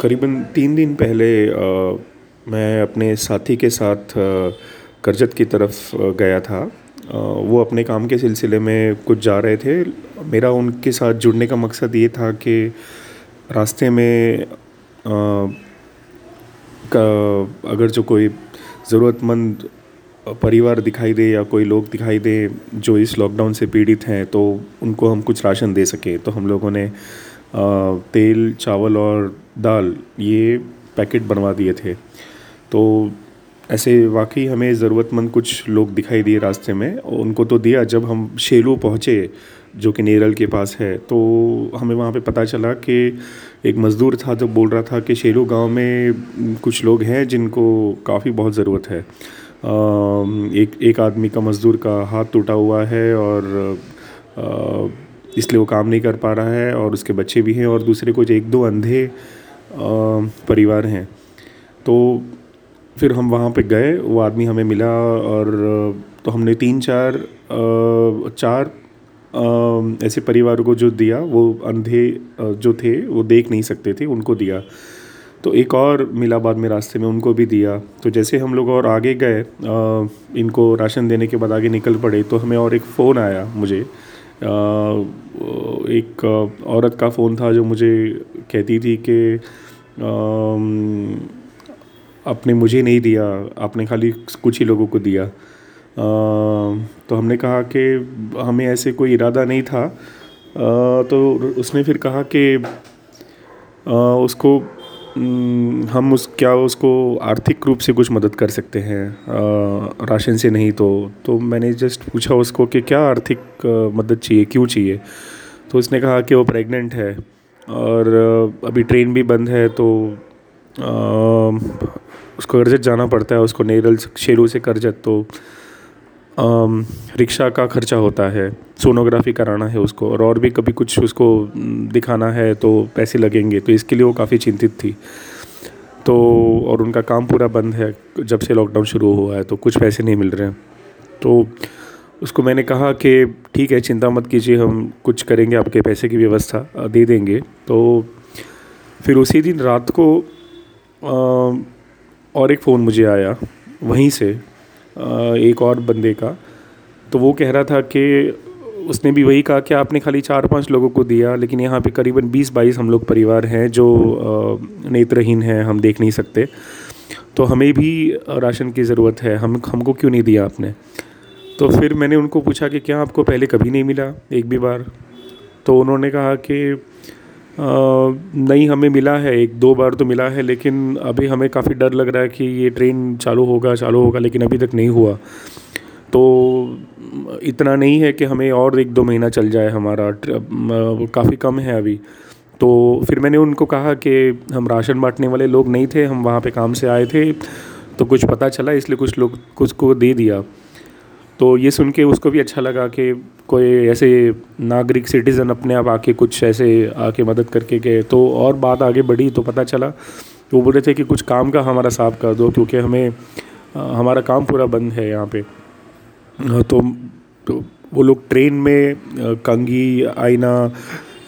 करीबन तीन दिन पहले मैं अपने साथी के साथ करजत की तरफ़ गया था। वो अपने काम के सिलसिले में कुछ जा रहे थे। मेरा उनके साथ जुड़ने का मकसद ये था कि रास्ते में का, अगर जो कोई ज़रूरतमंद परिवार दिखाई दे या कोई लोग दिखाई दे जो इस लॉकडाउन से पीड़ित हैं तो उनको हम कुछ राशन दे सकें। तो हम लोगों ने तेल, चावल और दाल, ये पैकेट बनवा दिए थे। तो ऐसे वाकई हमें ज़रूरतमंद कुछ लोग दिखाई दिए रास्ते में, उनको तो दिया जब हम शेलू पहुँचे, जो कि नेरल के पास है। तो हमें वहाँ पे पता चला कि एक मज़दूर था जो बोल रहा था कि शेलू गाँव में कुछ लोग हैं जिनको काफ़ी बहुत ज़रूरत है। एक एक आदमी का मज़दूर का हाथ टूटा हुआ है और इसलिए वो काम नहीं कर पा रहा है और उसके बच्चे भी हैं और दूसरे कुछ एक दो अंधे परिवार हैं। तो फिर हम वहाँ पे गए, वो आदमी हमें मिला और तो हमने तीन चार चार ऐसे परिवारों को जो दिया, वो अंधे जो थे, वो देख नहीं सकते थे, उनको दिया। तो एक और मिला बाद में रास्ते में, उनको भी दिया। तो जैसे हम लोग और आगे गए इनको राशन देने के बाद आगे निकल पड़े तो हमें और एक फ़ोन आया मुझे एक औरत का फ़ोन था जो मुझे कहती थी कि आपने मुझे नहीं दिया, आपने खाली कुछ ही लोगों को दिया। तो हमने कहा कि हमें ऐसे कोई इरादा नहीं था। तो उसने फिर कहा कि उसको हम उस, क्या उसको आर्थिक रूप से कुछ मदद कर सकते हैं? राशन से नहीं तो तो मैंने जस्ट पूछा उसको कि क्या आर्थिक मदद चाहिए, क्यों चाहिए? तो उसने कहा कि वो प्रेग्नेंट है और अभी ट्रेन भी बंद है तो उसको करजत जाना पड़ता है, उसको नेरल शेरू से करजत तो रिक्शा का खर्चा होता है, सोनोग्राफी कराना है उसको, और और भी कभी कुछ उसको दिखाना है तो पैसे लगेंगे तो इसके लिए वो काफ़ी चिंतित थी। तो और उनका काम पूरा बंद है, जब से लॉकडाउन शुरू हुआ है तो कुछ पैसे नहीं मिल रहे हैं। तो उसको मैंने कहा कि, ठीक है, चिंता मत कीजिए, हम कुछ करेंगे, आपके पैसे की व्यवस्था दे देंगे। तो फिर उसी दिन रात को और एक फ़ोन मुझे आया, वहीं से एक और बंदे का। तो वो कह रहा था कि उसने भी वही कहा कि आपने खाली चार पाँच लोगों को दिया, लेकिन यहाँ पे करीबन बीस बाईस हम लोग परिवार हैं जो नेत्रहीन हैं, हम देख नहीं सकते। तो हमें भी राशन की ज़रूरत है। हम, हमको क्यों नहीं दिया आपने? तो फिर मैंने उनको पूछा कि क्या आपको पहले कभी नहीं मिला एक भी बार? तो उन्होंने कहा कि नहीं हमें मिला है, एक दो बार तो मिला है, लेकिन अभी हमें काफ़ी डर लग रहा है कि ये ट्रेन चालू होगा चालू होगा, लेकिन अभी तक नहीं हुआ। तो इतना नहीं है कि हमें और एक दो महीना चल जाए हमारा काफ़ी कम है अभी। तो फिर मैंने उनको कहा कि हम राशन बांटने वाले लोग नहीं थे, हम वहाँ पे काम से आए थे तो कुछ पता चला, इसलिए कुछ लोग, कुछ को दे दिया। तो ये सुन के उसको भी अच्छा लगा कि कोई ऐसे नागरिक सिटीज़न अपने आप आके कुछ ऐसे आके मदद करके गए। तो और बात आगे बढ़ी तो पता चला वो बोल रहे थे कि कुछ काम का हमारा साफ़ कर दो क्योंकि हमें हमारा काम पूरा बंद है यहाँ पे। तो, तो वो लोग ट्रेन में कंगी आईना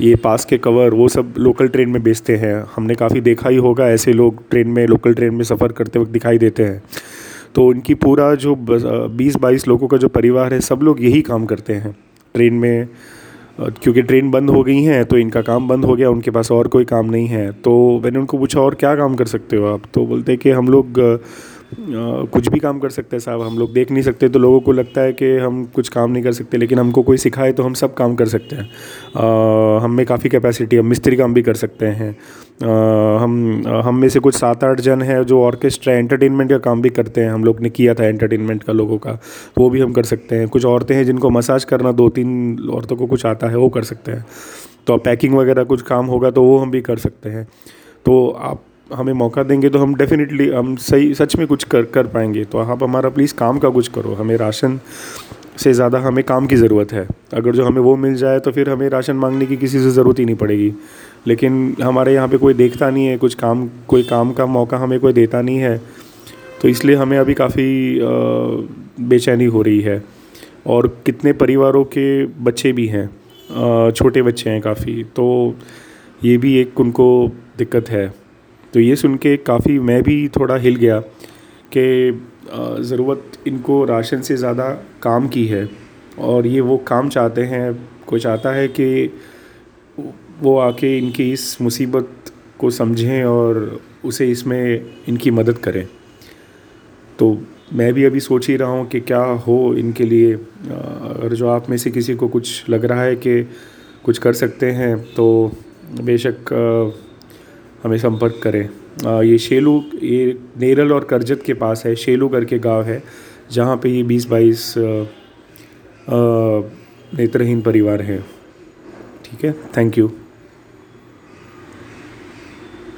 ये पास के कवर वो सब लोकल ट्रेन में बेचते हैं। हमने काफ़ी देखा ही होगा ऐसे लोग ट्रेन में लोकल ट्रेन में सफ़र करते वक्त दिखाई देते हैं। तो उनकी पूरा जो बीस बाईस लोगों का जो परिवार है, सब लोग यही काम करते हैं। ट्रेन में क्योंकि ट्रेन बंद हो गई हैं तो इनका काम बंद हो गया, उनके पास और कोई काम नहीं है। तो मैंने उनको पूछा, और क्या काम कर सकते हो आप? तो बोलते कि, हम लोग कुछ भी काम कर सकते हैं साहब, हम लोग देख नहीं सकते तो लोगों को लगता है कि हम कुछ काम नहीं कर सकते, लेकिन हमको कोई सिखाए तो हम सब काम कर सकते हैं। हम में काफ़ी कैपेसिटी हम मिस्त्री काम भी कर सकते हैं। हम हम में से कुछ सात आठ जन हैं जो ऑर्केस्ट्रा एंटरटेनमेंट का काम भी करते हैं, हम लोग ने किया था एंटरटेनमेंट का लोगों का, वो भी हम कर सकते हैं। कुछ औरतें हैं जिनको मसाज करना दो तीन औरतों को कुछ आता है, वो कर सकते हैं। तो पैकिंग वगैरह कुछ काम होगा तो वो हम भी कर सकते हैं। तो आप हमें मौका देंगे तो हम डेफिनेटली हम सही, सच में कुछ कर कर पाएँगे। तो आप हमारा प्लीज़ काम का कुछ करो। हमें राशन से ज़्यादा हमें काम की ज़रूरत है। अगर जो हमें वो मिल जाए तो फिर हमें राशन मांगने की किसी से ज़रूरत ही नहीं पड़ेगी। लेकिन हमारे यहाँ पे कोई देखता नहीं है, कुछ काम, कोई काम का मौका हमें कोई देता नहीं है। तो इसलिए हमें अभी काफ़ी बेचैनी हो रही है। और कितने परिवारों के बच्चे भी हैं छोटे बच्चे हैं काफ़ी। तो ये भी एक उनको दिक्कत है। तो ये सुन के काफ़ी मैं भी थोड़ा हिल गया कि ज़रूरत इनको राशन से ज़्यादा काम की है। और ये वो काम चाहते हैं कोई चाहता है कि वो आके इनकी इस मुसीबत को समझें और उसे इसमें इनकी मदद करें। तो मैं भी अभी सोच ही रहा हूँ कि क्या हो इनके लिए। अगर जो आप में से किसी को कुछ लग रहा है कि कुछ कर सकते हैं तो बेशक हमें संपर्क करें। ये शेलू, ये नेरल और करजत के पास है, शेलू करके गाँव है, जहाँ पे ये बीस बाईस नेत्रहीन परिवार हैं। ठीक है? Thank you